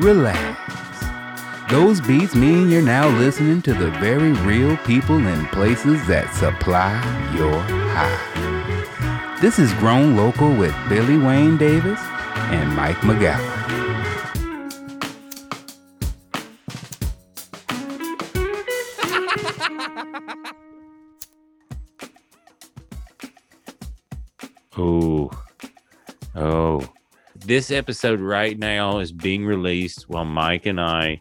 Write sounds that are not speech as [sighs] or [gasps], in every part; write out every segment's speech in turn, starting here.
relax. Those beats mean you're now listening to the very real people and places that supply your high. This is Grown Local with Billy Wayne Davis and Mike McGowan. This episode right now is being released while Mike and I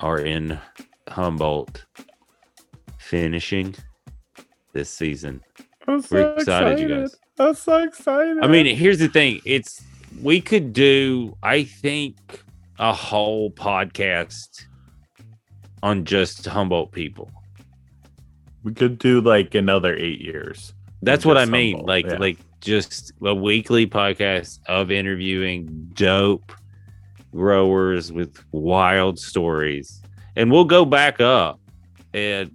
are in Humboldt finishing this season. I'm so We're excited, you guys. I'm so excited. I mean, here's the thing. It's we could do, I think, a whole podcast on just Humboldt people. we could do like another eight years. That's what I mean. Humboldt, Like yeah. like just a weekly podcast of interviewing dope growers with wild stories. And we'll go back up and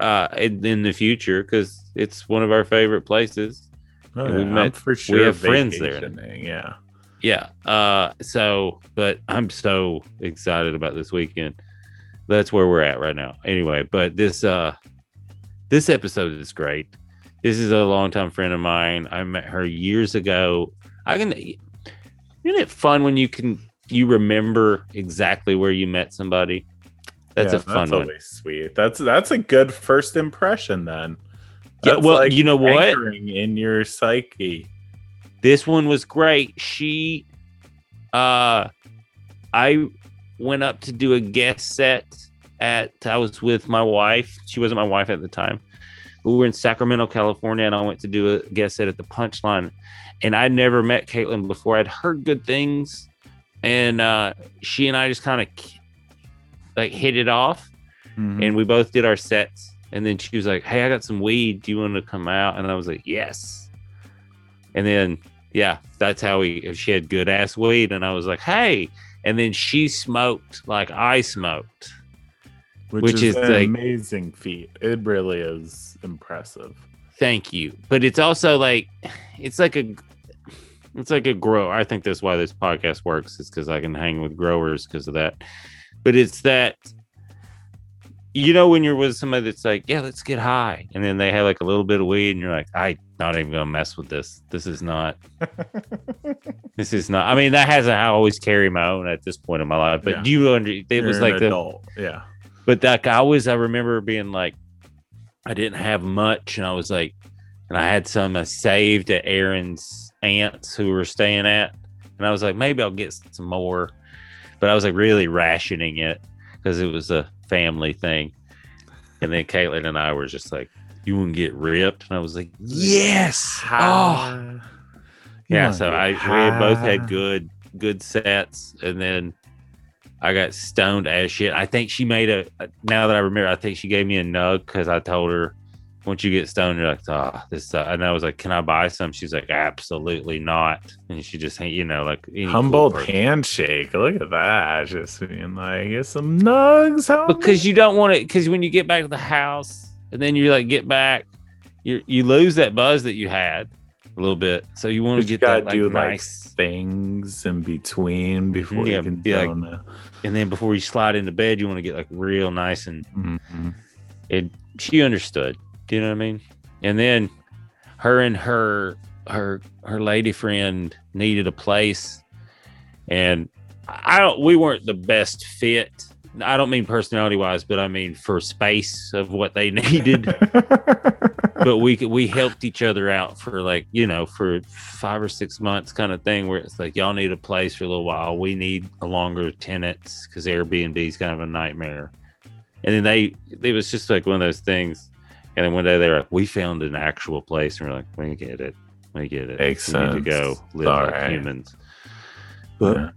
uh in, in the future because it's one of our favorite places. Oh, we yeah, I'm met- for sure. We have friends there. Yeah. Yeah. Uh so but I'm so excited about this weekend. That's where we're at right now. Anyway, but this uh this episode is great. This is a longtime friend of mine. I met her years ago. I can isn't it fun when you can you remember exactly where you met somebody? That's Yeah, a fun that's one. always sweet. That's that's a good first impression then. Yeah, That's well, you know what? in your psyche. this one was great she uh i went up to do a guest set at i was with my wife she wasn't my wife at the time we were in sacramento california and i went to do a guest set at the punchline. And i'd never met caitlin before. I'd heard good things. And uh she and i just kind of like hit it off. Mhm. and we both did our sets. And then she was like hey i got some weed. Do you want to come out? And i was like yes. And then yeah that's how we she had good ass weed. And i was like hey. And then she smoked like i smoked. Which, which is, is an like- amazing feat. It really is impressive. thank you but it's also like it's like a it's like a grow i think that's why this podcast works is because i can hang with growers because of that but it's that you know when you're with somebody that's like yeah let's get high and then they have like a little bit of weed and you're like i not even gonna mess with this this is not [laughs] this is not i mean that hasn't i always carry my own at this point in my life but Yeah. you under it You're was like the adult. Yeah. but that I always I remember being like I didn't have much and I was like and I had some I saved at Aaron's aunts who were staying at and I was like maybe I'll get some more but I was like really rationing it because it was a family thing. And then Caitlin and I were just like you to get ripped? And I was like yes! Oh. Ah. Yeah so I we both had good good sets and then I got stoned as shit. I think she made a now that I remember, I think she gave me a nug because I told her once you get stoned, you're like, oh, this. Uh, and I was like, can I buy some? She's like, absolutely not. And she just, you know, like any cool handshake. Look at that. Just being like, get some nugs. homie." because you don't want it. Because when you get back to the house and then you like get back, you you lose that buzz that you had a little bit. So you want to get that like, do nice. like things in between before Yeah, you can be like-. And then before you slide into bed, you want to get like real nice and Mhm. it she understood do you know what i mean and then her and her her her lady friend needed a place and i don't we weren't the best fit i don't mean personality wise but i mean for space of what they [laughs] needed. [laughs] But we could we helped each other out for like you know for five or six months kind of thing where it's like y'all need a place for a little while. We need a longer tenants because airbnb is kind of a nightmare. And then they it was just like one of those things. And then one day they were like we found an actual place and we're like we get it. We get it. Makes we need to go live All like right. humans. But Yeah.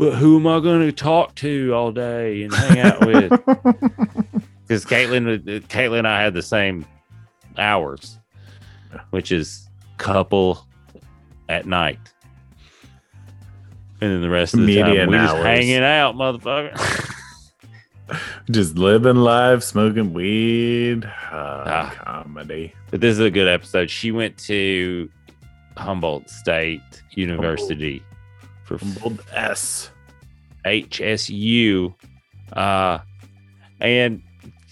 But who am i going to talk to all day and hang out with [laughs] because Caitlin, uh, Caitlin and I had the same hours, which is couple at night, and then the rest of the time Median we just hanging out, motherfucker. [laughs] [laughs] Just living life, smoking weed, uh, Ah. comedy. but this is a good episode. She went to Humboldt State University for Humboldt S. HSU. Uh, and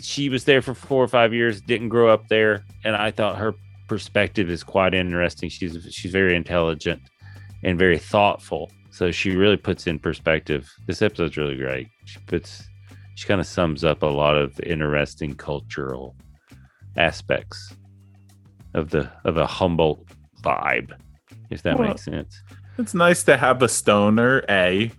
she was there for four or five years, didn't grow up there. And I thought her perspective is quite interesting. She's she's very intelligent and very thoughtful. So she really puts in perspective. This episode's really great. She puts she kind of sums up a lot of interesting cultural aspects of the of a Humboldt vibe, if that Well, makes sense. It's nice to have a stoner, A,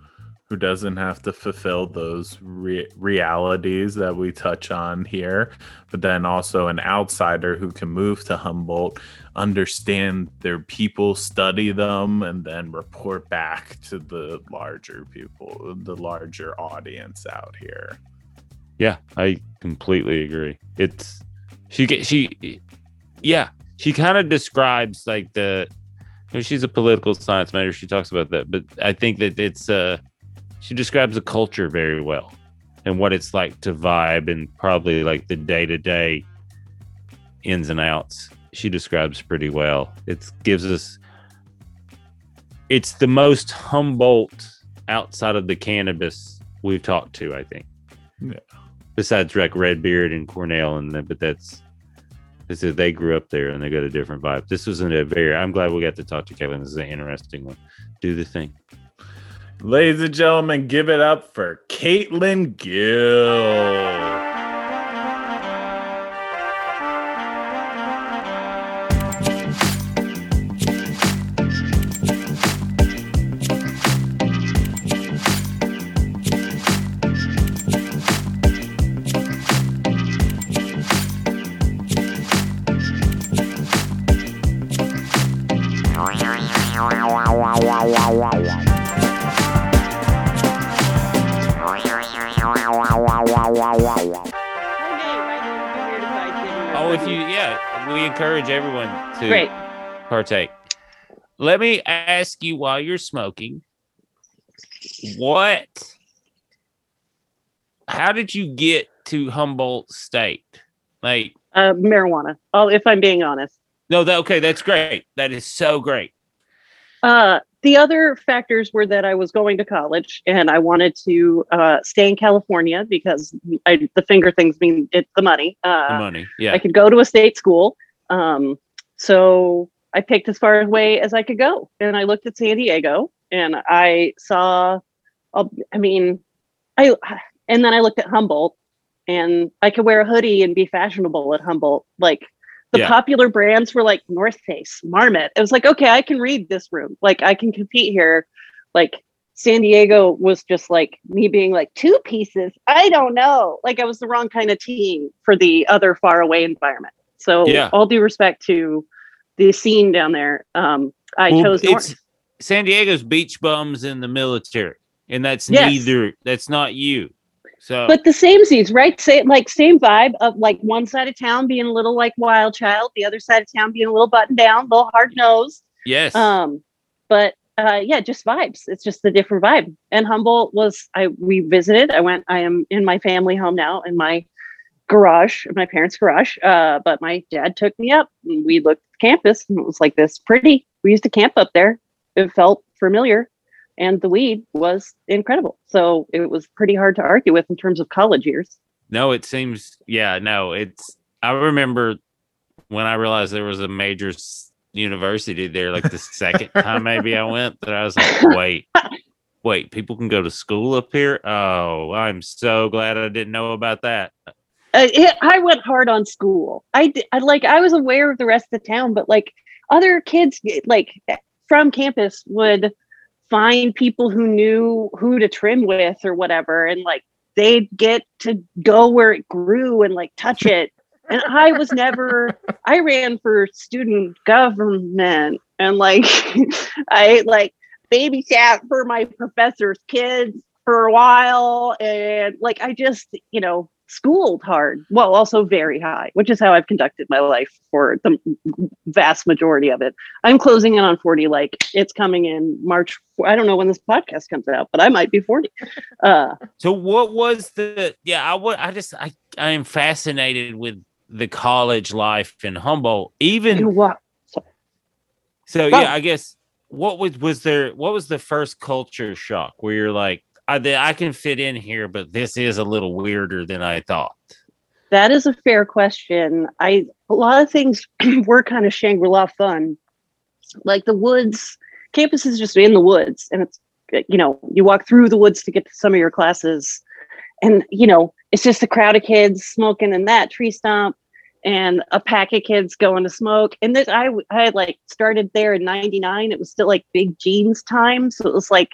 who doesn't have to fulfill those re- realities that we touch on here, but then also an outsider who can move to Humboldt, understand their people, study them, and then report back to the larger people, the larger audience out here. Yeah, I completely agree. It's she she yeah, she kind of describes like the you know, she's a political science major. She talks about that, but I think that it's uh she describes the culture very well and what it's like to vibe and probably like the day to day ins and outs. She describes pretty well. It gives us it's the most Humboldt outside of the cannabis we've talked to, I think besides like Redbeard and Cornell, and then, but that's this is they grew up there and they got a different vibe. This wasn't a very. I'm glad we got to talk to Kevin. This is an interesting one. Do the thing. Ladies and gentlemen, give it up for Caitlin Gill. Partake. Let me ask you while you're smoking, what? How did you get to Humboldt State? Like, Uh, marijuana. Oh, if I'm being honest. no, that okay, that's great. That is so great. Uh, the other factors were that I was going to college and I wanted to uh, stay in California because I, the finger things mean it's the money. The Uh, money, yeah. I could go to a state school. Um, so I picked as far away as I could go. And I looked at San Diego and I saw, I mean, I, and then I looked at Humboldt and I could wear a hoodie and be fashionable at Humboldt. Like the Yeah. popular brands were like North Face, Marmot. It was like, okay, I can read this room. Like I can compete here. Like San Diego was just like me being like two pieces. I don't know. Like I was the wrong kind of team for the other far away environment. So Yeah. all due respect to the scene down there, um, I Well, chose San Diego's beach bums in the military, and that's Yes. neither. That's not you. So, But the same seeds, right? Say like same vibe of like one side of town being a little like wild child, the other side of town being a little buttoned down, a little hard nosed. yes, Um, but uh, yeah, just vibes. It's just a different vibe. And Humboldt was I we visited. I went. I am in my family home now in my garage, my parents' garage. Uh, but my dad took me up. And we looked at the campus, and it was like this pretty. We used to camp up there. It felt familiar, and the weed was incredible. So it was pretty hard to argue with in terms of college years. no, it seems. Yeah, no, it's. I remember when I realized there was a major university there, like the second [laughs] time maybe I went, that I was like, wait, wait, people can go to school up here. Oh, I'm so glad I didn't know about that. Uh, it, I went hard on school. I, I like I was aware of the rest of the town, but like other kids like from campus would find people who knew who to trim with or whatever, and like they'd get to go where it grew and like touch it. And I was never. I ran for student government, and like [laughs] I like babysat for my professor's kids for a while, and like I just you know schooled hard well also very high which is how i've conducted my life for the vast majority of it. I'm closing in on 40 like it's coming in march i don't know when this podcast comes out but i might be 40 [laughs] uh So what was the yeah, I would I just I I am fascinated with the college life in Humboldt. Even what? So Well- yeah, I guess what was was there what was the first culture shock where you're like, I, I can fit in here, but this is a little weirder than I thought. That is a fair question. I a lot of things [clears throat] were kind of Shangri-La fun. Like the woods, campus is just in the woods and it's you know, you walk through the woods to get to some of your classes and you know, it's just a crowd of kids smoking in that tree stump and a pack of kids going to smoke. And this I I like started there in 99. It was still like big jeans time, so it was like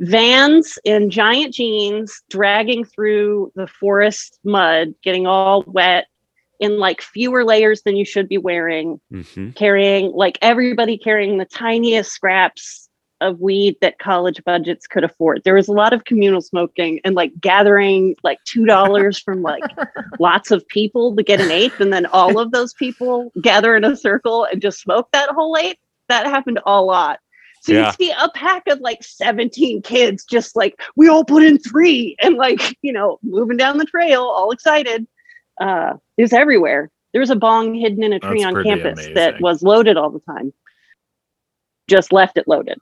vans in giant jeans dragging through the forest mud, getting all wet in like fewer layers than you should be wearing, Mm-hmm. carrying like everybody carrying the tiniest scraps of weed that college budgets could afford. There was a lot of communal smoking and like gathering like two dollars from like [laughs] lots of people to get an eighth, and then all of those people gather in a circle and just smoke that whole eighth. That happened a lot. So Yeah. you see a pack of like 17 kids just like we all put in three and like, you know, moving down the trail, all excited. Uh it was everywhere. There was a bong hidden in a tree That's on campus amazing. that was loaded all the time. Just left it loaded.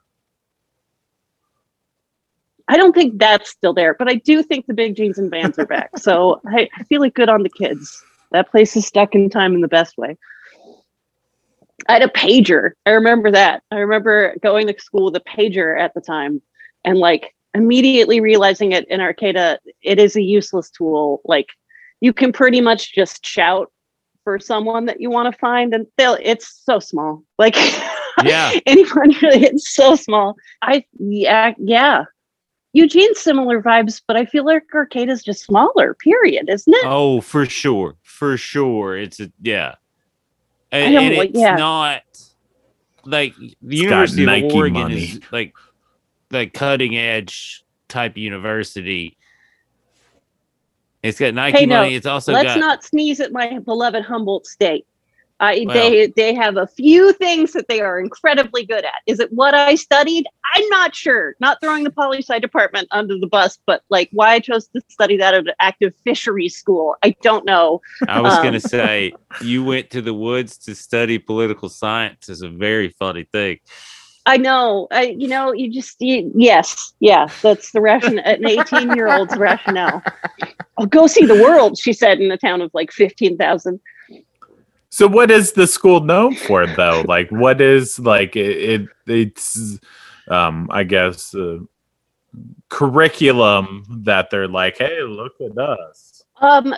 I don't think that's still there, but I do think the big jeans and vans are back. So [laughs] I, I feel like good on the kids. That place is stuck in time in the best way. I had a pager. I remember that. I remember going to school with a pager at the time and like immediately realizing it in Arcata, it is a useless tool. Like you can pretty much just shout for someone that you want to find and they'll it's so small. Like [laughs] Yeah. anyone really it's so small. I yeah, yeah. Eugene's similar vibes, but I feel like Arcata's just smaller, period, isn't it? Oh, for sure, for sure. It's a yeah, and, don't and like- it's yeah. not like the It's University of Nike Oregon money. is like like cutting edge type university. It's got Nike Hey, no, money. It's also Let's got not sneeze at my beloved Humboldt State. I, they they have a few things that they are incredibly good at. Is it what I studied? I'm not sure. Not throwing the poli sci department under the bus, but like why I chose to study that at an active fisheries school, I don't know. I was um, gonna say [laughs] you went to the woods to study political science is a very funny thing. I know. I you know you just you, yes yeah that's the ration an 18 year old's rationale. Oh, go see the world, she said in a town of like 15,000. So what is the school known for though? Like what is like it, it it's um I guess uh, curriculum that they're like, "Hey, look at us." Um,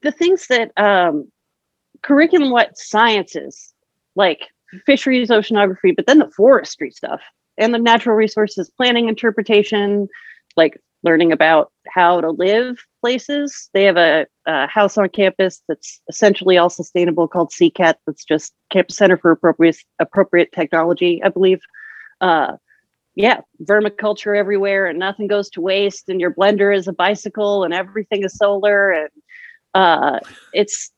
the things that um, curriculum what sciences like fisheries, oceanography, but then the forestry stuff and the natural resources planning, interpretation, like learning about how to live places. They have a, a house on campus that's essentially all sustainable called CCAT. That's just Campus Center for Appropriate Appropriate Technology, I believe. Uh, yeah, vermiculture everywhere, and nothing goes to waste. And your blender is a bicycle, and everything is solar, and uh, it's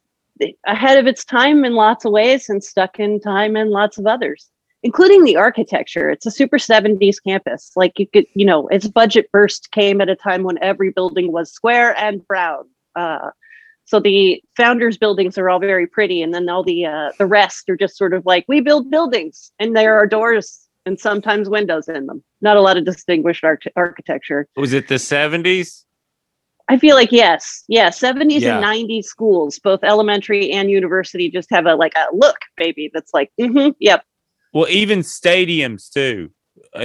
ahead of its time in lots of ways, and stuck in time in lots of others, including the architecture. It's a super '70s campus. Like you could, you know, its budget burst came at a time when every building was square and brown. Uh, so the founders' buildings are all very pretty, and then all the uh, the rest are just sort of like we build buildings, and there are doors and sometimes windows in them. Not a lot of distinguished arch- architecture. Was it the seventies? I feel like yes, yeah, 70s Yeah. and 90s schools, both elementary and university, just have a like a look, baby. That's like, mm-hmm, yep, Well, even stadiums too.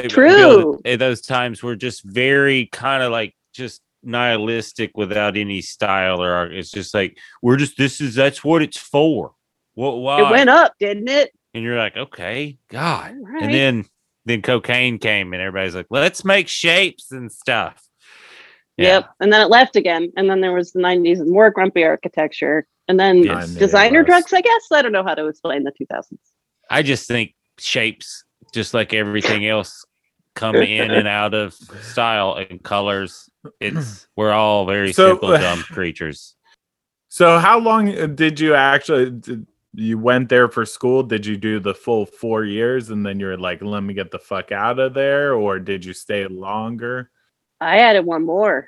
True. At those times were just very kind of like just nihilistic without any style or art. It's just like we're just this is that's what it's for. What why? it went up, didn't it? and you're like, okay, God. All right. And then then cocaine came and everybody's like, let's make shapes and stuff. Yep, and then it left again, and then there was the 90s and more grumpy architecture, and then Yes. I knew it designer drugs. I guess I don't know how to explain the 2000s. I just think shapes, just like everything else, come in and out of style and colors. It's [clears throat] we're all very So- simple, [laughs] dumb creatures. So how long uh, did you actually did, you went there for school? Did you do the full 4 years and then you're like, "Let me get the fuck out of there," or did you stay longer? I added one more.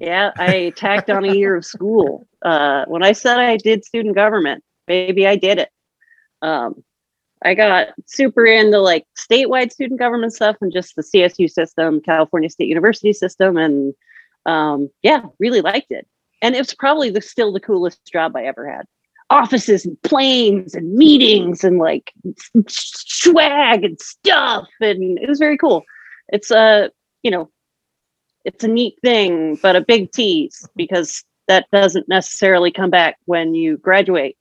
Yeah, I [laughs] tacked on a year of school. Uh, when I said I did student government, maybe I did it. Um, I got super into like statewide student government stuff and just the CSU system, California State University system, and um, yeah, really liked it. And it's probably the still the coolest job I ever had. Offices and planes and meetings and like swag and stuff, and it was very cool. It's a you know, it's a neat thing, but a big tease because that doesn't necessarily come back when you graduate.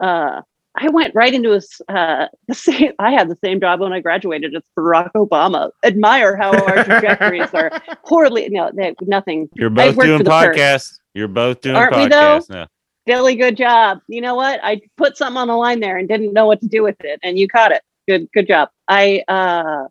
Uh, I went right into a, uh, [laughs] the same. I had the same job when I graduated as Barack Obama. Admire how our trajectories are [laughs] poorly. No, they, nothing. You're both doing podcasts. You're both doing Aren't we, though? podcasts now. Really good job. You know what? I put something on the line there and didn't know what to do with it, and you caught it. Good, good job. I uh,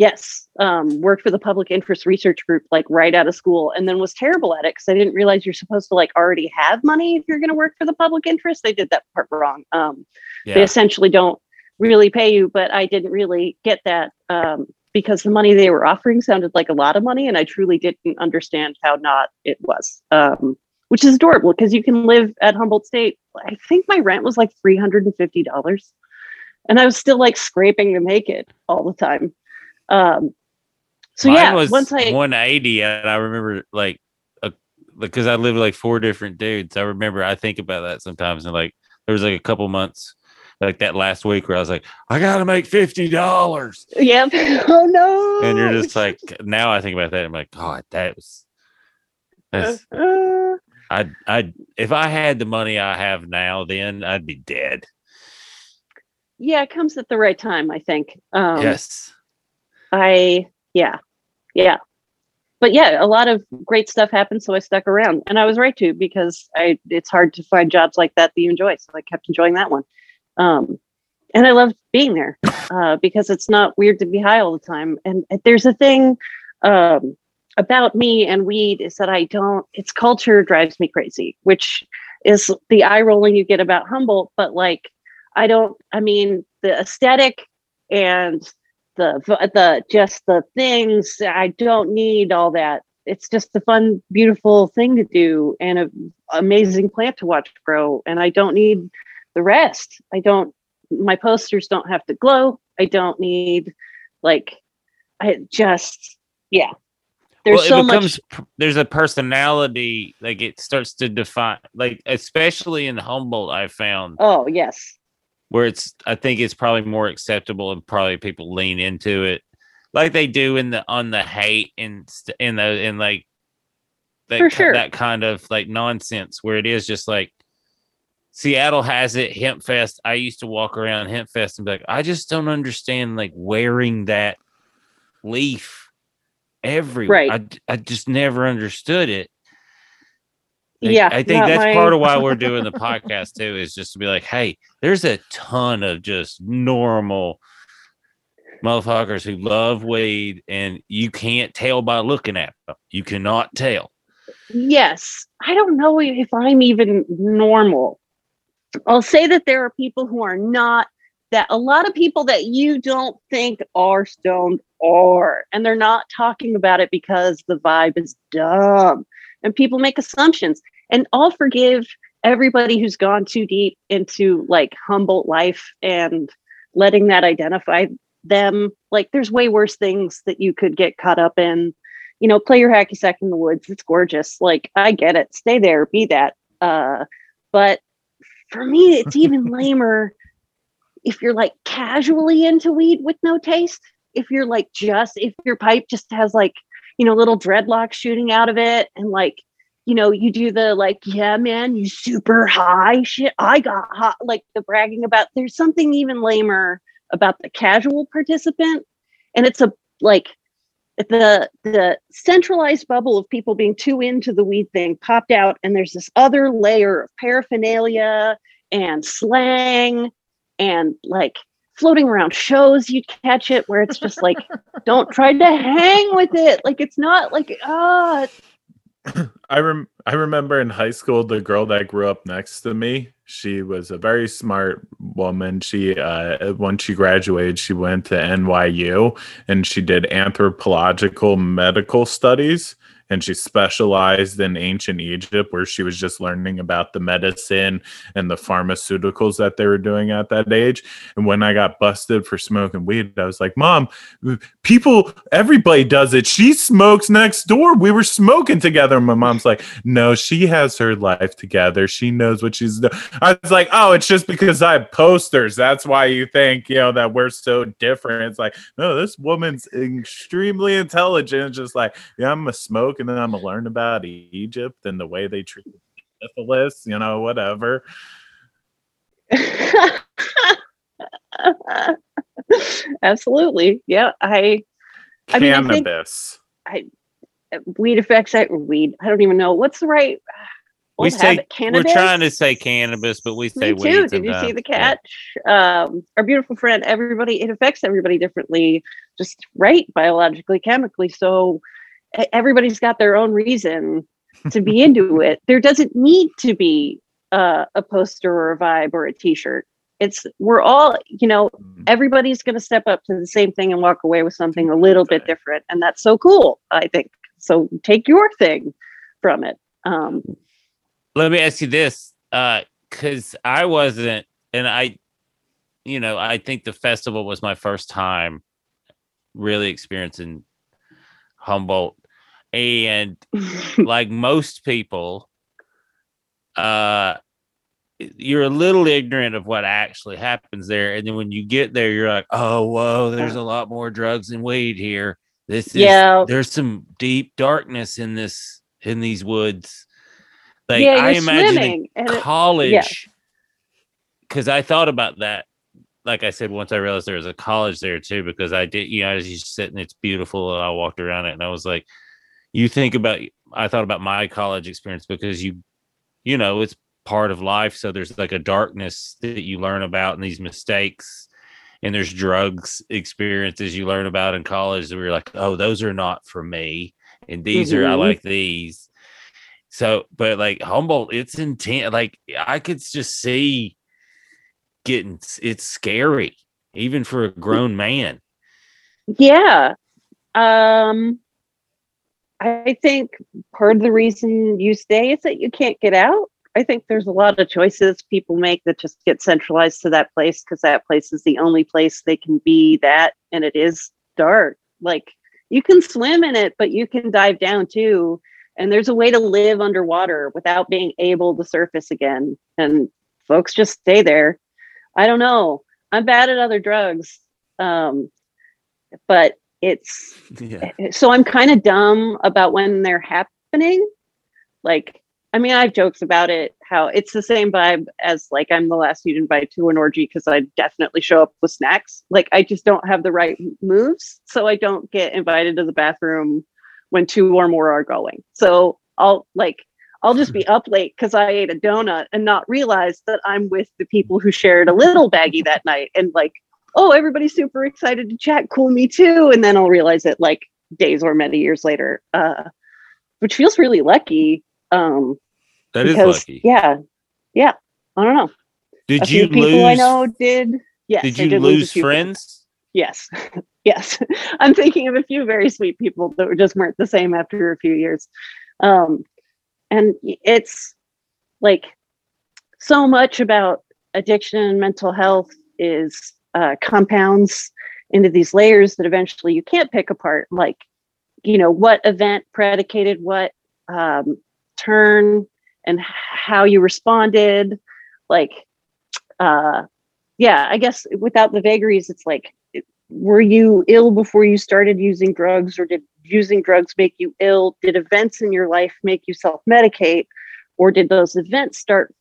yes, um, worked for the public interest research group like right out of school, and then was terrible at it because I didn't realize you're supposed to like already have money if you're going to work for the public interest. They did that part wrong. Um, they essentially don't really pay you but i didn't really get that um, because the money they were offering sounded like a lot of money and i truly didn't understand how not it was um, which is adorable because you can live at humboldt state i think my rent was like $350 and i was still like scraping to make it all the time um, so Mine yeah was once i 180, and I remember like, a, because I lived like four different dudes. I remember I think about that sometimes, and like there was like a couple months, like that last week where I was like, I gotta make fifty dollars, yeah [laughs] oh no and you're just like, now I think about that, I'm like, God, that was. That's, Uh, I, I, if I had the money I have now, then I'd be dead. yeah it comes at the right time i think um, yes. I yeah, yeah. But yeah, a lot of great stuff happened, so I stuck around. And I was right to because I it's hard to find jobs like that that you enjoy. So I kept enjoying that one. Um and I loved being there uh, because it's not weird to be high all the time. And there's a thing um, about me and weed is that I don't, its culture drives me crazy, which is the eye rolling you get about Humboldt. But like, I don't, I mean, the aesthetic and the the just the things i don't need all that. It's just a fun beautiful thing to do and an amazing plant to watch grow and i don't need the rest. I don't my posters don't have to glow. I don't need like i just yeah. There's well, so becomes much there's a personality like it starts to define like especially in Humboldt I found oh yes where it's I think it's probably more acceptable and probably people lean into it like they do in the on the hate and in the in like that, sure. that kind of like nonsense where it is just like Seattle has it Hemp Fest I used to walk around Hemp Fest and be like I just don't understand like wearing that leaf everywhere Right. I I just never understood it like, yeah I think that's my- part of why we're [laughs] doing the podcast too, is just to be like, hey, there's a ton of just normal motherfuckers who love weed, and you can't tell by looking at them. You cannot tell. Yes. I don't know if I'm even normal. I'll say that there are people who are not that a lot of people that you don't think are stoned are, and they're not talking about it because the vibe is dumb. And people make assumptions. And I'll forgive everybody who's gone too deep into like Humboldt life and letting that identify them. Like there's way worse things that you could get caught up in you know, play your hacky sack in the woods. It's gorgeous. Like I get it. Stay there, be that. Uh, but for me, it's even [laughs] lamer if you're like casually into weed with no taste. If you're like just if your pipe just has like, you know, little dreadlocks shooting out of it and like, you know, you do the like, yeah, man, you super high shit. I got hot, like the bragging about there's something even lamer about the casual participant. And it's a like the the centralized bubble of people being too into the weed thing popped out and there's this other layer of paraphernalia and slang and like floating around shows you'd catch it where it's just like [laughs] don't try to hang with it like it's not like ah I rem- I remember in high school the girl that grew up next to me. She was a very smart woman. She uh when she graduated, she went to NYU and she did anthropological medical studies and she specialized in ancient Egypt, where she was just learning about the medicine and the pharmaceuticals that they were doing at that age. And when I got busted for smoking weed, I was like, Mom, people, everybody does it. She smokes next door. We were smoking together. My mom's like, No, she has her life together. She knows what she's doing. I was like, Oh, it's just because I have posters. That's why you think, you know, that we're so different. It's like, no, this woman's extremely intelligent. Just like, yeah, I'm gonna smoke and then I'm gonna learn about Egypt and the way they treat syphilis, you know, whatever. [laughs] Absolutely. Yeah. I I mean, I think- Cannabis. weed effects I weed. I don't even know what's the right We old say habit, we're trying to say cannabis, but we say Me too. weed Did you see sometimes. the Yeah. catch? Um, our beautiful friend, everybody, it affects everybody differently, just right biologically, chemically. So everybody's got their own reason to be [laughs] into it. There doesn't need to be uh, a poster or a vibe or a t-shirt. It's we're all, you know, everybody's going to step up to the same thing and walk away with something a little bit different, and that's so cool. I think so. Take your thing from it. Um, let me ask you this because i wasn't and i you know i think the festival was my first time really experiencing humboldt and [laughs] like most people uh you're a little ignorant of what actually happens there and then when you get there you're like oh whoa there's a lot more drugs and weed here. This is Yeah. there's some deep darkness in this in these woods. Like yeah, i imagine in swimming, and it- college because i thought about that like i said once i realized there was a college there too because i did you know i you sit and it's beautiful and i walked around it and i was like you think about i thought about my college experience because you you know it's part of life. So there's like a darkness that you learn about and these mistakes and there's drugs experiences you learn about in college that we're like oh those are not for me. And these are i Mhm. like these. So but like humboldt it's intense like i could just see getting it's scary even for a grown man. Yeah. Um I think part of the reason you stay is that you can't get out. I think there's a lot of choices people make that just get centralized to that place because that place is the only place they can be that and it is dark. Like you can swim in it, but you can dive down too. And there's a way to live underwater without being able to surface again. And folks just stay there. I don't know. I'm bad at other drugs. Um, but it's [laughs] yeah so I'm kind of dumb about when they're happening. Like, I mean, I have jokes about it, how it's the same vibe as like I'm the last you'd invite to an orgy because I definitely show up with snacks. Like, I just don't have the right moves. So I don't get invited to the bathroom when two or more are going. So I'll like, I'll just be [laughs] up late because I ate a donut and not realize that I'm with the people who shared a little baggie that night. And like, oh, everybody's super excited to chat. Cool, me too. And then I'll realize it like days or many years later, uh, which feels really lucky. Um, that is because, lucky Yeah, yeah. I don't know. did a few you people lose I know did. Yes. did you lose lose few people. friends Yes. [laughs] yes. [laughs] I'm thinking of a few very sweet people that were- just weren't the same after a few years. Um, and it's like so much about addiction and mental health is uh, compounds into these layers that eventually you can't pick apart. Like, you know, what event predicated what um, turn and how you responded. Like, uh, yeah, I guess without the vagaries, it's like were you ill before you started using drugs or did using drugs make you ill did events in your life make you self-medicate or did those events start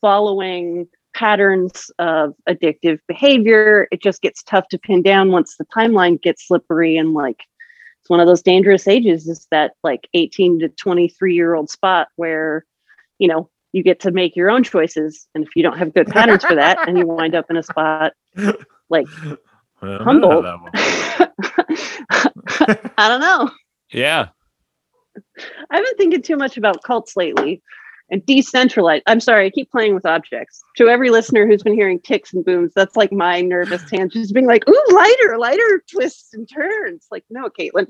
following patterns of addictive behavior it just gets tough to pin down once the timeline gets slippery and like it's one of those dangerous ages is that like 18 to 23 year old spot where you know you get to make your own choices and if you don't have good patterns for that and you [laughs] wind up in a spot like I don't know Humboldt. how that [laughs] I don't know. yeah I've been thinking too much about cults lately and decentralized. I'm sorry, I keep playing with objects. To every listener who's been hearing ticks and booms, that's like my nervous [sighs] hand just being like, ooh, lighter, lighter twists and turns. Like, no, Caitlin.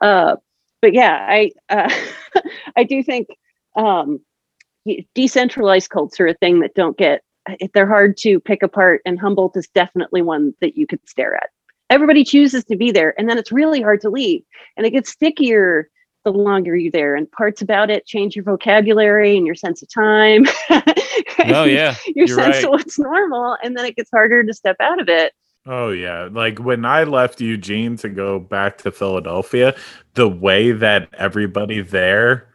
Uh, but yeah, I uh, [laughs] I do think um, decentralized cults are a thing that don't get they're hard to pick apart, and Humboldt is definitely one that you could stare at. Everybody chooses to be there, and then it's really hard to leave, and it gets stickier the longer you're there. And parts about it change your vocabulary and your sense of time. [laughs] oh yeah, your sense right. of what's normal, and then it gets harder to step out of it. Oh yeah, like when I left Eugene to go back to Philadelphia, the way that everybody there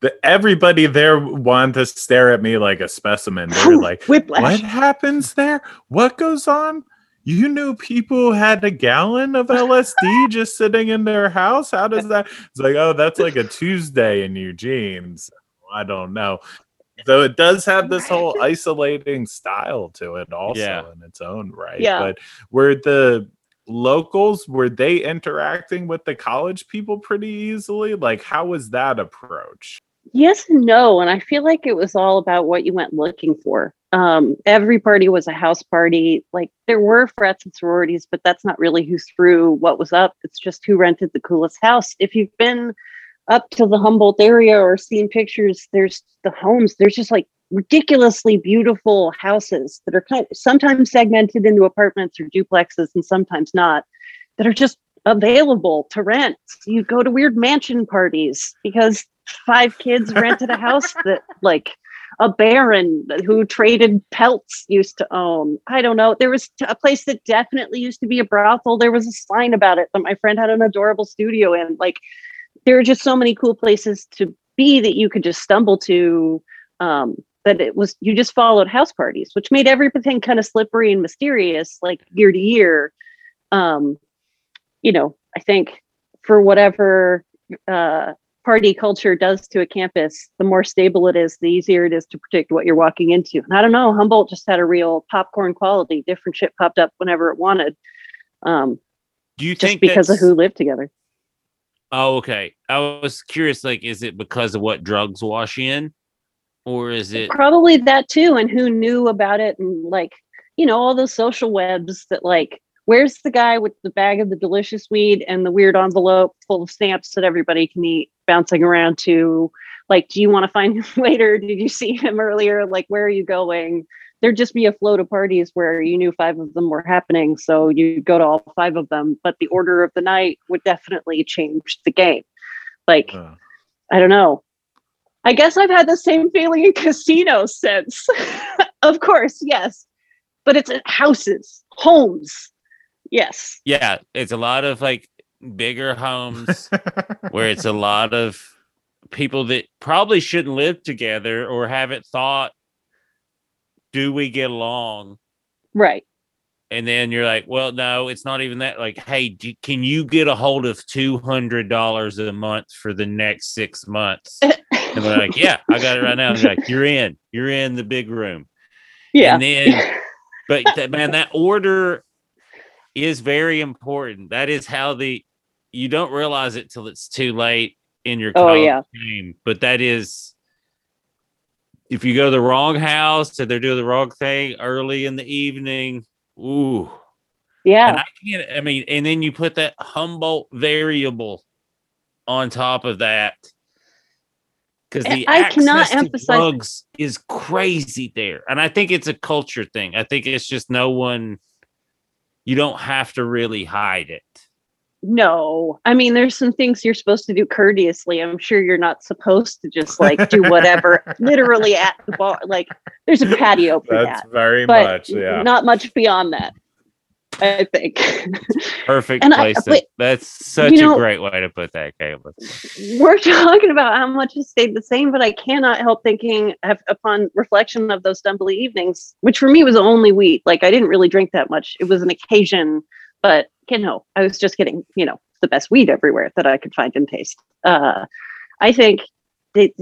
the, everybody there wanted to stare at me like a specimen. They're [laughs] like, "What happens there? What goes on?" You knew people had a gallon of LSD just sitting in their house. How does that? [laughs] It's like, oh, that's like a Tuesday in Eugene. So I don't know. So it does have this whole isolating style to it, also yeah. in its own right. Yeah. But were the locals were they interacting with the college people pretty easily? Like, how was that approach? Yes and no. And I feel like it was all about what you went looking for. Um, every party was a house party. Like there were frats and sororities, but that's not really who threw what was up. It's just who rented the coolest house. If you've been up to the Humboldt area or seen pictures, there's the homes, there's just like ridiculously beautiful houses that are kind of sometimes segmented into apartments or duplexes and sometimes not that are just available to rent. You go to weird mansion parties because five kids rented a house that like a baron who traded pelts used to own. I don't know. There was a place that definitely used to be a brothel. There was a sign about it that my friend had an adorable studio in. Like there are just so many cool places to be that you could just stumble to. Um, it was you just followed house parties, which made everything kind of slippery and mysterious, like year to year. Um, you know, I think for whatever uh, party culture does to a campus, the more stable it is, the easier it is to predict what you're walking into. And I don't know, Humboldt just had a real popcorn quality. Different shit popped up whenever it wanted. Um, Do you just think because of who lived together? Oh, okay. I was curious, like, is it because of what drugs wash in, or is it probably that too? And who knew about it, and like, you know, all those social webs that like where's the guy with the bag of the delicious weed and the weird envelope full of stamps that everybody can eat bouncing around to like do you want to find him [laughs] later? Did you see him earlier? Like where are you going? There'd just be a float of parties where you knew five of them were happening so you'd go to all five of them but the order of the night would definitely change the game. Like uh. i don't know. I guess i've had the same feeling in [laughs] casinos since. [laughs] Of course yes. But it's houses homes. Yes. Yeah, it's a lot of like bigger homes [laughs] where it's a lot of people that probably shouldn't live together or haven't thought do we get along? Right. And then you're like, well, no, it's not even that. Like, hey, do, can you get a hold of two hundred dollars a month for the next six months? and we're like, yeah, I got it right now. And like, you're in, you're in the big room. Yeah. And then, [laughs] but that, man, that order is very important. That is how the you don't realize it till it's too late in your oh yeah game. But that is if you go to the wrong house and they're doing the wrong thing early in the evening, ooh. Yeah. And I can't I mean, and then you put that Humboldt variable on top of that. Because the I cannot emphasize drugs is crazy there. And I think it's a culture thing. I think it's just no one you don't have to really hide it. No, I mean, there's some things you're supposed to do courteously. I'm sure you're not supposed to just like do whatever, [laughs] literally at the bar. Like, there's a patio for That's that. very much, yeah. Not much beyond that. I think. [laughs] Perfect place. I, to, that's such know, a great way to put that, Caleb. We're talking about how much has stayed the same, but I cannot help thinking upon reflection of those stumbly evenings, which for me was only wheat. Like I didn't really drink that much. It was an occasion, but you know, I was just getting, you know, the best weed everywhere that I could find and taste. Uh, I think they,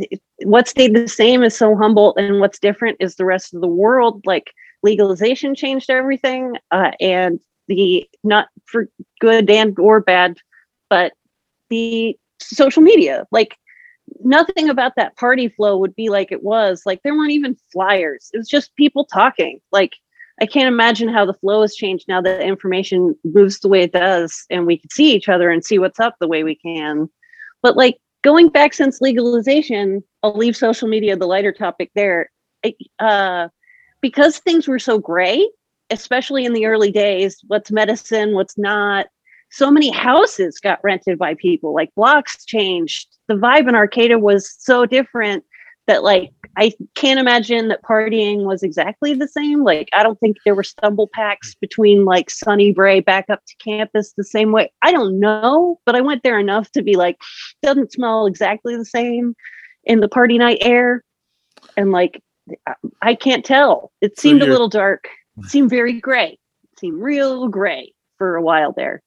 what stayed the same is so Humboldt, and what's different is the rest of the world. Like legalization changed everything uh, and the not for good and or bad but the social media like nothing about that party flow would be like it was like there weren't even flyers it was just people talking like i can't imagine how the flow has changed now that information moves the way it does and we can see each other and see what's up the way we can But like going back since legalization, I'll leave social media the lighter topic there. Uh, because things were so gray, especially in the early days, what's medicine, what's not. So many houses got rented by people, like blocks changed. The vibe in Arcata was so different that like I can't imagine that partying was exactly the same. Like I don't think there were stumble packs between like Sunny Brae back up to campus the same way. I don't know, but I went there enough to be like, doesn't smell exactly the same in the party night air. And like I can't tell. It So seemed a little dark. It [laughs] seemed very gray. It seemed real gray for a while there.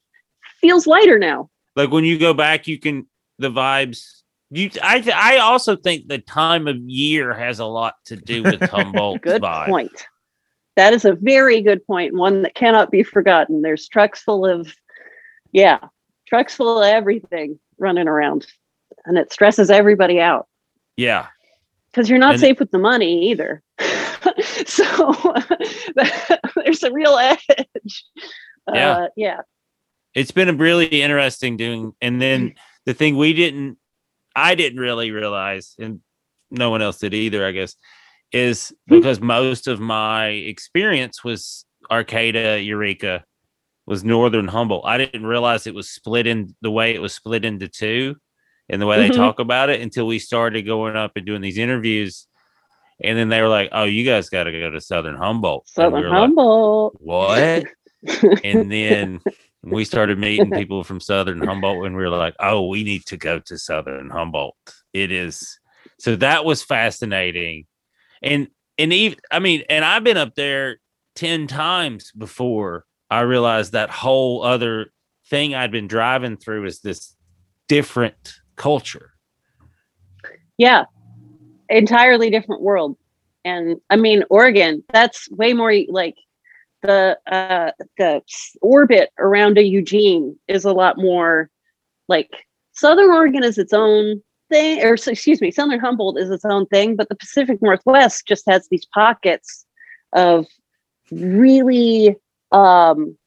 Feels lighter now. Like when you go back, you can the vibes. You, I, th- I also think the time of year has a lot to do with [laughs] Humboldt's Good vibe. point. That is a very good point. One that cannot be forgotten. There's trucks full of, yeah, trucks full of everything running around, and it stresses everybody out Yeah, because you're not And- safe with the money either. [laughs] so [laughs] there's a real edge. Yeah. Uh, yeah. it's been really interesting doing. And then the thing we didn't, I didn't really realize, and no one else did either, I guess, is [laughs] because most of my experience was Arcata, Eureka, was Northern Humboldt. I didn't realize it was split in the way it was split into two and the way Mhm. they talk about it until we started going up and doing these interviews. And then they were like, oh, you guys got to go to Southern Humboldt. And we Southern like, Humboldt. what? [laughs] and then we started meeting [laughs] people from Southern Humboldt, and we were like, "Oh, we need to go to Southern Humboldt." It is so that was fascinating, and and even I mean, and I've been up there ten times before. I realized that whole other thing I'd been driving through is this different culture. yeah entirely different world and i mean oregon that's way more like the uh the orbit around a eugene is a lot more like southern oregon is its own thing or excuse me southern humboldt is its own thing but the pacific northwest just has these pockets of really um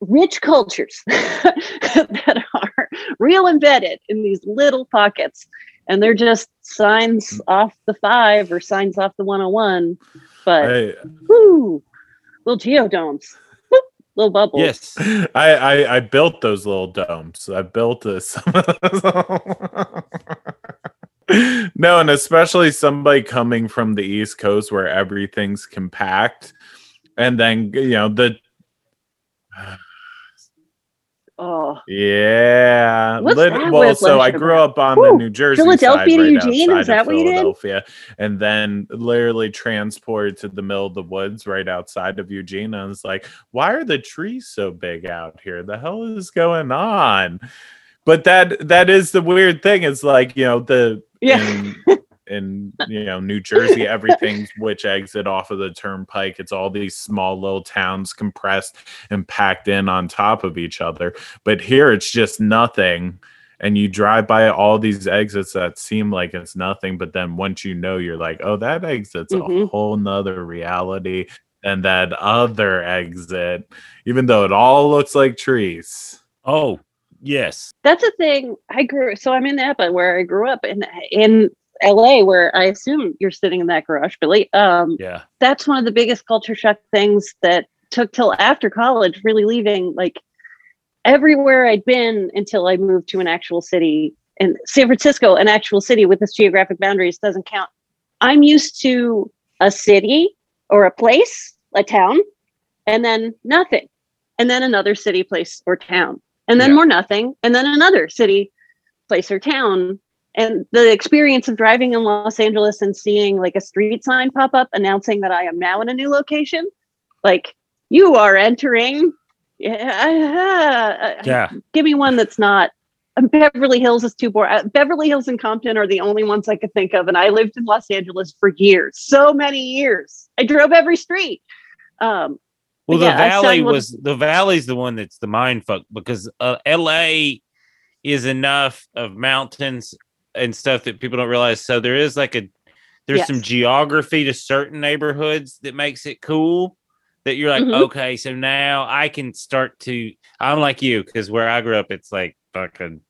rich cultures [laughs] that are real embedded in these little pockets and they're just signs off the five or signs off the 101 but I, whoo, little geodomes little bubbles Yes, I, I I built those little domes. I built uh, [laughs] some of those. no, and especially somebody coming from the East Coast where everything's compact, and then you know the oh yeah. What's that well, so I grew up on the New Jersey Philadelphia side, to right Eugene? Is that what you did? Philadelphia, and then literally transported to the middle of the woods right outside of Eugene. I was like, why are the trees so big out here? The hell is going on? But that that is the weird thing. Is like you know the Yeah. [laughs] in, in you know New Jersey, [laughs] everything's which exit off of the turnpike. It's all these small little towns compressed and packed in on top of each other. But here it's just nothing. And you drive by all these exits that seem like it's nothing, but then once you know, you're like, oh, that exit's a Mhm. whole nother reality. And that other exit, even though it all looks like trees. oh yes, that's a thing i grew so i'm in napa where i grew up and in la where i assume you're sitting in that garage billy um yeah, that's one of the biggest culture shock things that took till after college, really leaving like everywhere I'd been until I moved to an actual city. And San Francisco, an actual city with its geographic boundaries, doesn't count. I'm used to a city or a place, a town, and then nothing. And then another city, place, or town. And then Yeah. more nothing. And then another city, place, or town and the experience of driving in Los Angeles and seeing like a street sign pop up announcing that I am now in a new location, like you are entering. Yeah, yeah. give me one that's not. Beverly Hills is too boring. Uh, Beverly Hills and Compton are the only ones I could think of, and I lived in Los Angeles for years, so many years. I drove every street. Um, Well, the Yeah, valley was the valley's the one that's the mind fuck because uh, L.A. is enough of mountains and stuff that people don't realize. So there is like a there's some geography to certain neighborhoods that makes it cool. That you're like, Mhm. okay, so now I can start to. I'm like you because where I grew up, it's like fucking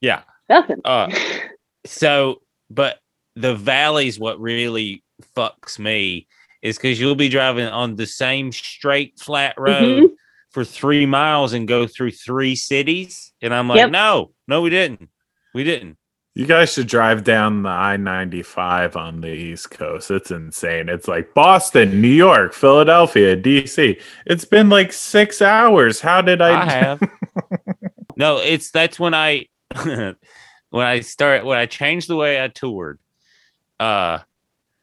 Yeah. Nothing. Uh, [laughs] so, but the valley's what really fucks me is because you'll be driving on the same straight flat road Mhm. for three miles and go through three cities, and I'm like, Yep. no, no, we didn't, we didn't. You guys should drive down the I 95 on the East Coast. It's insane. It's like Boston, New York, Philadelphia, DC. It's been like six hours. How did I? I have. [laughs] no, it's that's when I [laughs] when I start when I changed the way I toured. Uh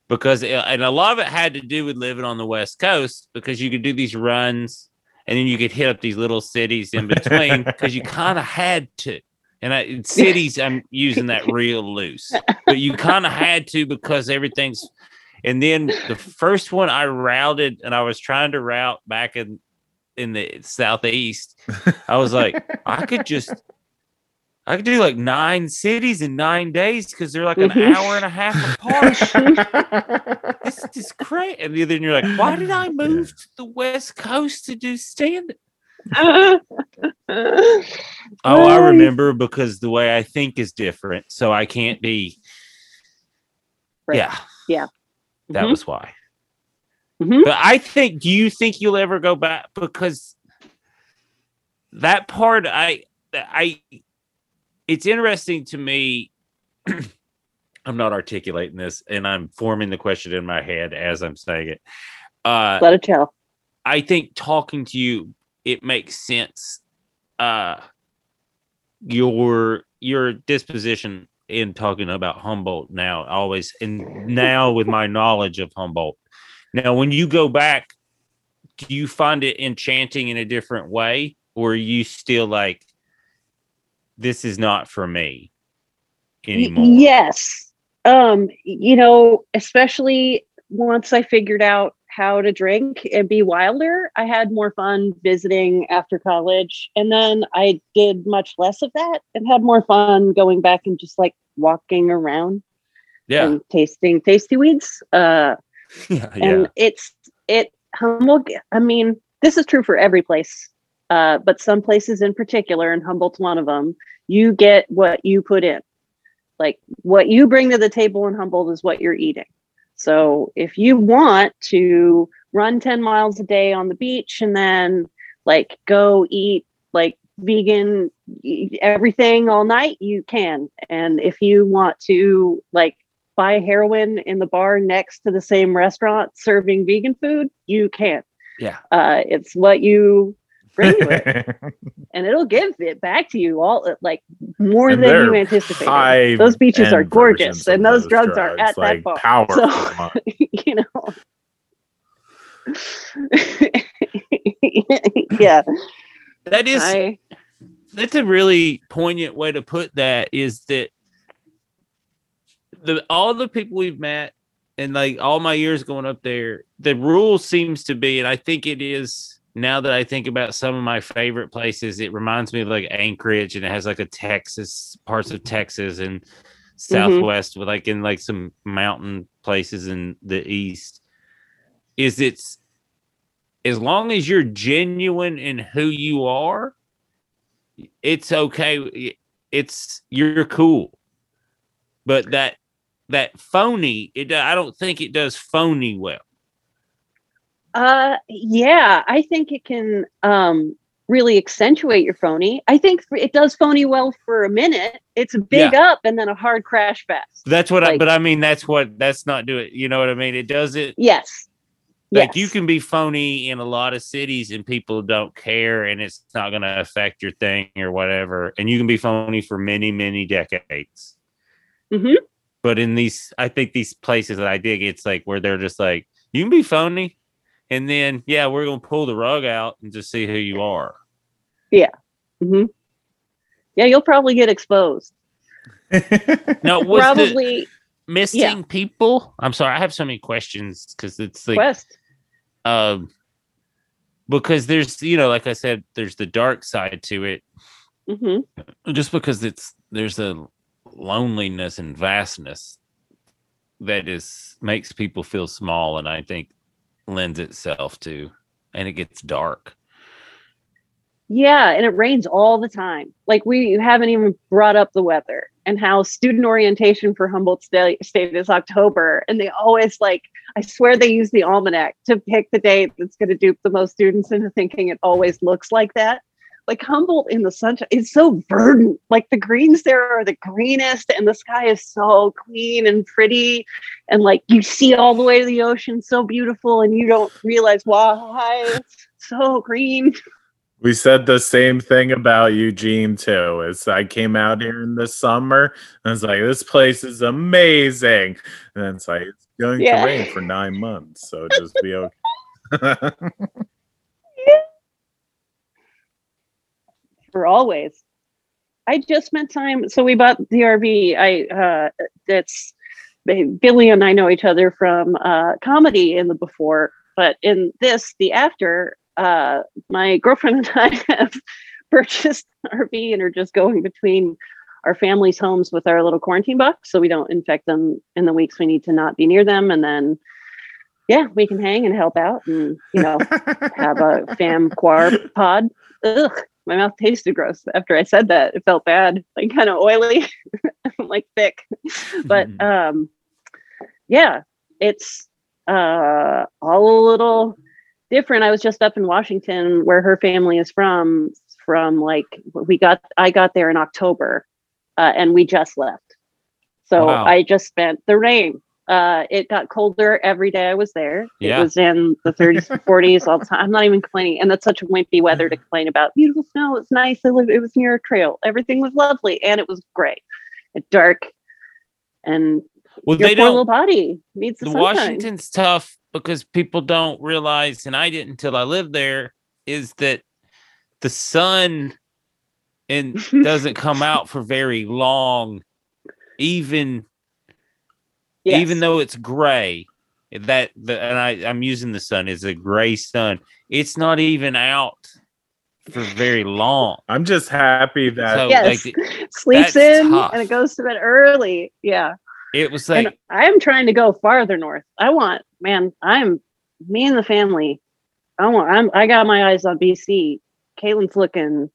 because it, and a lot of it had to do with living on the West Coast because you could do these runs and then you could hit up these little cities in between [laughs] because you kind of had to. And I, in [laughs] cities, I'm using that real loose, but you kind of had to because everything's. And then the first one I routed, and I was trying to route back in in the southeast. I was like, I could just, I could do like nine cities in nine days because they're like an Mhm. hour and a half apart. this is crazy. And then you're like, why did I move to the West Coast to do stand? Oh, I remember because the way I think is different, so I can't be. Right. Yeah, Yeah. that Mhm. was why. Mhm. But I think, do you think you'll ever go back? Because that part, I, I, it's interesting to me. [clears throat] I'm not articulating this, and I'm forming the question in my head as I'm saying it. Uh, Let it tell. I think talking to you, it makes sense. Uh, your your disposition in talking about Humboldt now always, and now with my knowledge of Humboldt. Now, when you go back, do you find it enchanting in a different way, or are you still like, this is not for me anymore? Yes. Um, you know, especially once I figured out how to drink and be wilder, I had more fun visiting after college. And then I did much less of that and had more fun going back and just like walking around Yeah, and tasting tasty weeds. Uh [laughs] yeah, and yeah. it's it Humboldt. I mean, this is true for every place, uh, but some places in particular, and Humboldt's one of them. You get what you put in, like what you bring to the table in Humboldt is what you're eating. So if you want to run ten miles a day on the beach and then like go eat like vegan everything all night, you can. And if you want to like buy heroin in the bar next to the same restaurant serving vegan food, you can. Yeah. Uh, it's what you bring to it, and it'll give it back to you all uh, like more And than you they're anticipated. Those beaches are gorgeous, and those drugs, are at like that bar. powerful. So, [laughs] you know. [laughs] yeah, That is I that's a really poignant way to put that is that the all the people we've met and like all my years going up there the rule seems to be and i think it is now that i think about some of my favorite places it reminds me of like anchorage and it has like a texas parts of texas and mm-hmm. southwest with like in like some mountain places in the east. Is it's as long as you're genuine in who you are it's okay it's you're cool. But that that phony it i don't think it does phony well Uh yeah, I think it can um really accentuate your phony. I think it does phony well for a minute. It's a big up and then a hard crash fast. that's what i but i mean that's what that's not do it you know what i mean it does it Yes. like you can be phony in a lot of cities and people don't care and it's not going to affect your thing or whatever and you can be phony for many many decades Mhm. but in these i think these places that i dig it's like where they're just like you can be phony and then yeah we're going to pull the rug out and just see who you are Yeah. hmm Yeah, you'll probably get exposed. [laughs] no probably missing people i'm sorry i have so many questions because it's like quest. um because there's you know like i said there's the dark side to it hmm just because it's there's a loneliness and vastness that is makes people feel small and i think lends itself to and it gets dark Yeah, and it rains all the time. Like we haven't even brought up the weather and how student orientation for Humboldt State, is October, and they always like I swear they use the almanac to pick the date that's going to dupe the most students into thinking it always looks like that. Like Humboldt in the sunshine is so verdant. Like the greens there are the greenest, and the sky is so clean and pretty, and like you see all the way to the ocean, so beautiful, and you don't realize why it's so green. We said the same thing about Eugene too. As I came out here in the summer, and I was like, "This place is amazing," and it's like it's going Yeah. to rain for nine months, so just be okay. [laughs] for always. I just spent time. So we bought the RV. I uh, that's Billy and I know each other from uh, comedy in the before, but in this, the after, uh, my girlfriend and I [laughs] have purchased an RV and are just going between our family's homes with our little quarantine box, so we don't infect them in the weeks we need to not be near them, and then. Yeah, we can hang and help out and, you know, have a [laughs] fam quar pod. Ugh, my mouth tasted gross after I said that. It felt bad, like kind of oily, [laughs] like thick. But um, yeah, it's uh, all a little different. I was just up in Washington, where her family is from. From like we got, I got there in October, uh, and we just left. So Wow. I just spent the rain. Uh, it got colder every day I was there. Yeah. It was in the 30s 40s [laughs] all the time. I'm not even complaining. And that's such a wimpy weather to complain about. Beautiful snow. It's nice. I live, it was near a trail. Everything was lovely. And it was great. It's dark. And well, your they poor don't. little body needs the, the. Washington's tough because people don't realize, and I didn't until I lived there, is that the sun and [laughs] doesn't come out for very long, even Yes. even though it's gray. That the and I I'm using the sun is a gray sun. It's not even out for very long. I'm just happy that So yes. like [laughs] sleeps in tough. and it goes to bed early. Yeah. it was like and I'm trying to go farther north. I want, man, I'm me and the family. I want, I'm, I got my eyes on BC. Caitlin's looking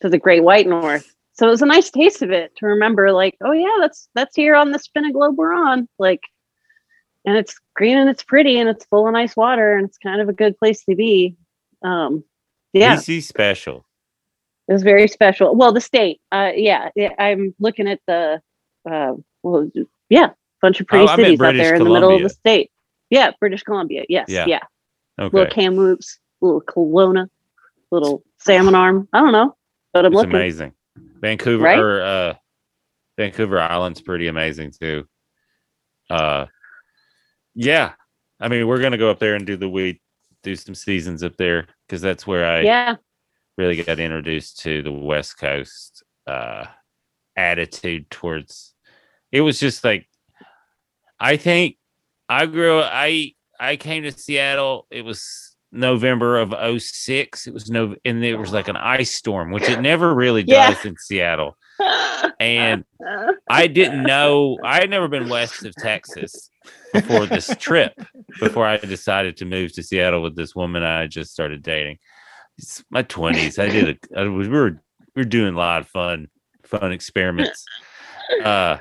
to the great white north. So it was a nice taste of it to remember, like, oh yeah, that's that's here on the spin globe we're on. Like, and it's green and it's pretty and it's full of nice water and it's kind of a good place to be. Um, yeah, BC special. it was very special. Well, the state, uh, yeah, yeah, I'm looking at the, uh, well, yeah, bunch of pretty Oh, cities out there in the middle of the state. Yeah, British Columbia. Yes, Yeah. yeah. Okay. Little Kamloops, little Kelowna, little Salmon Arm. I don't know, but I'm it's looking. amazing. Vancouver Right? or uh Vancouver Island's pretty amazing too. Uh yeah. I mean, we're gonna go up there and do the weed, do some seasons up there because that's where I Yeah, really got introduced to the West Coast uh attitude towards it was just like I think I grew I I came to Seattle, it was November of 06. It was no and there was like an [gasps] ice storm, which it never really Yeah. does in Seattle. And I didn't know I had never been west of Texas before this trip, before I decided to move to Seattle with this woman I just started dating. It's my twenties. I did a I was we were we were doing a lot of fun, fun experiments. Uh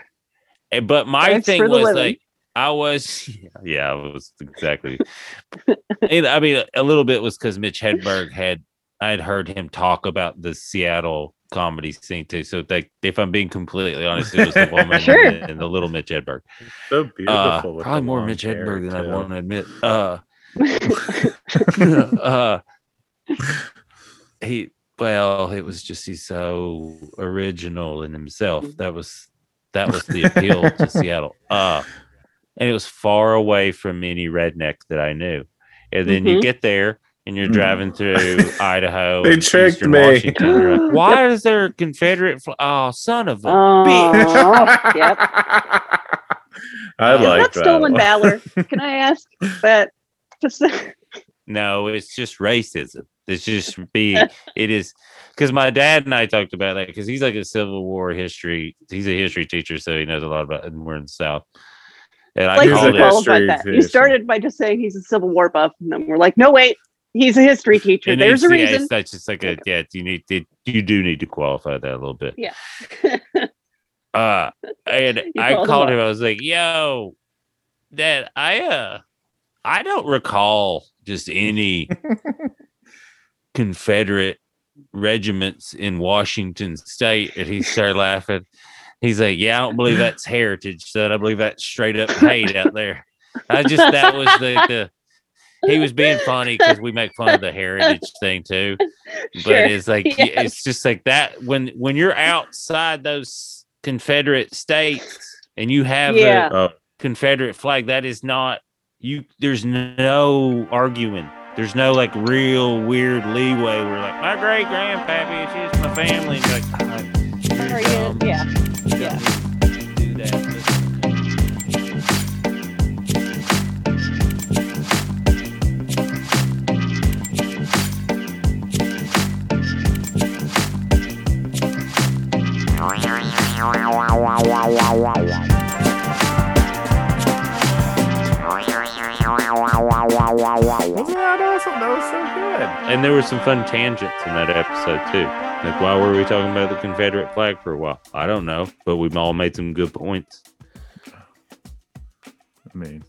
but my Thanks thing was living. like I was [laughs] yeah, I was exactly I mean a little bit was because Mitch Hedberg had I had heard him talk about the Seattle comedy scene too. So like if I'm being completely honest, it was the woman Sure. and, the, and the little Mitch Hedberg. so Uh, beautiful. with probably more Mitch Hedberg than I want to admit. Uh, [laughs] [laughs] uh, he well, it was just he's so original in himself. That was that was the appeal to Seattle. Uh, and it was far away from any redneck that I knew. And then you Mhm. get there and you're Mhm. driving [laughs] through Idaho. They and tricked Eastern me. Washington. You're like, [laughs] Why is there a Confederate? Fl- oh, son of a Oh, yep. [laughs] I Is Is like that stolen valor? Can I ask that? No, it's just racism. It's just being. it is because my dad and I talked about that because he's like a Civil War history. He's a history teacher, so he knows a lot about. And we're in the South. And I like He's to called a it. qualify history that. You started by just saying he's a Civil War buff, and then we're like, no, wait, He's a history teacher. It There's a yeah, reason. it's not just like a [laughs] yeah. You need to, you do need to qualify that a little bit. Yeah. [laughs] uh, and I called him called up. him. I was like, "Yo, that I uh, I don't recall just any [laughs] Confederate regiments in Washington State." And he started laughing. He's like, "Yeah, I don't believe that's heritage, son. I believe that's straight up hate out there." I just that was the the. He was being funny because we make fun of the heritage thing too but Sure. it's like y- Yes. it's just like that when when you're outside those confederate states and you have Yeah. the Oh, confederate flag that is not you there's no arguing there's no like real weird leeway We're like my great grandpappy is just my family and you're like "Ah, yeah. You yeah. don't need wasn't that awesome? That was so good. and there were some fun tangents in that episode too. Like, why were we talking about the Confederate flag for a while? I don't know, but we've all made some good points. I mean,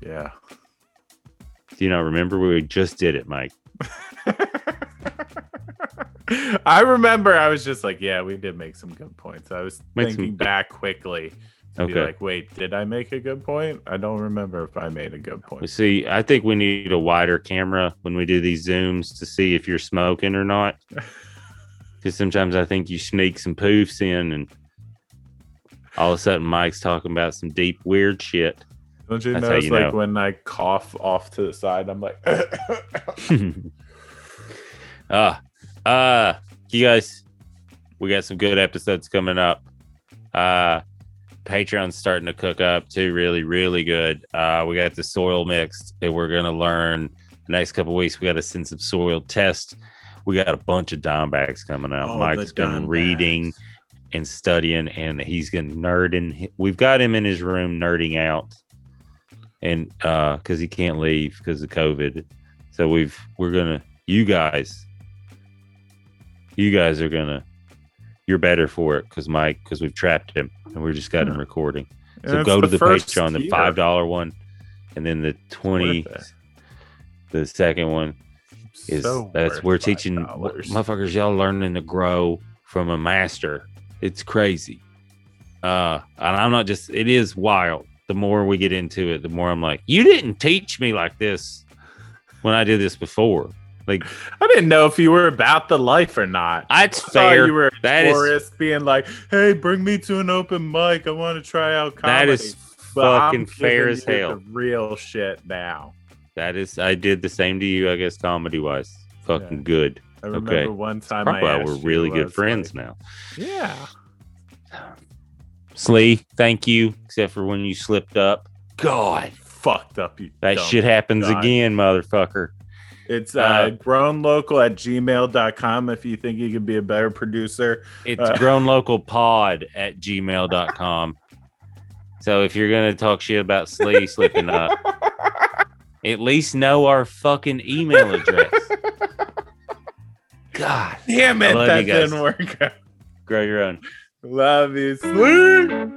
yeah. Do you not remember? We just did it, Mike. [laughs] I remember I was just like, yeah, we did make some good points. I was Make some- thinking back quickly to be Okay. like, wait, did I make a good point? I don't remember if I made a good point. see. I think we need a wider camera when we do these zooms to see if you're smoking or not. [laughs] Because sometimes I think you sneak some poofs in, and all of a sudden Mike's talking about some deep weird shit. Don't you That's notice you like know. when I cough off to the side, I'm like, uh [laughs] uh you guys we got some good episodes coming up uh patreon's starting to cook up too really really good. Uh we got the soil mixed and we're gonna learn the next couple weeks. We got to send some soil test we got a bunch of dime bags coming out Oh, mike's been reading Dimebacks. and studying and he's gonna nerding we've got him in his room nerding out and uh because he can't leave because of covid. So we've we're gonna you guys you guys are gonna you're better for it because mike because we've trapped him and we just got him recording. So go to the first patreon the five dollar one and then the 20 the second one is So that's we're teaching $5. motherfuckers y'all learning to grow from a master. It's crazy. Uh and i'm not just it is wild. The more we get into it the more i'm like you didn't teach me like this when i did this before like I didn't know if you were about the life or not. that's I fair you were a That is- tourist being like, "Hey, bring me to an open mic. I want to try out comedy." that is But I'm fucking fair as hell The real shit now. that is i did the same to you i guess comedy wise fucking Yeah. good I remember Okay. one time probably I we're really good was friends like, now Yeah. slee thank you except for when you slipped up god Fucked up. You that shit happens guy. again motherfucker It's uh, Uh, grownlocal at gmail.com if you think you could be a better producer. It's Uh, grownlocalpod at gmail.com. So if you're gonna talk shit about Slee slipping up, at least know our fucking email address. God, Damn it, that didn't work out. grow your own. Love you. Sleep.